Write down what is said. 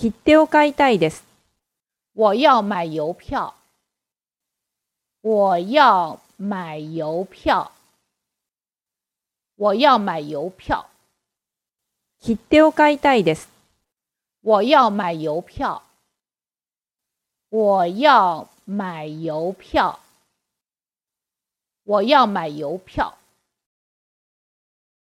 切手を買いたいです。我要买邮票。我要买邮票。我要买邮票。切手を買いたいです。我要买邮票。我要买邮票。我要买邮票。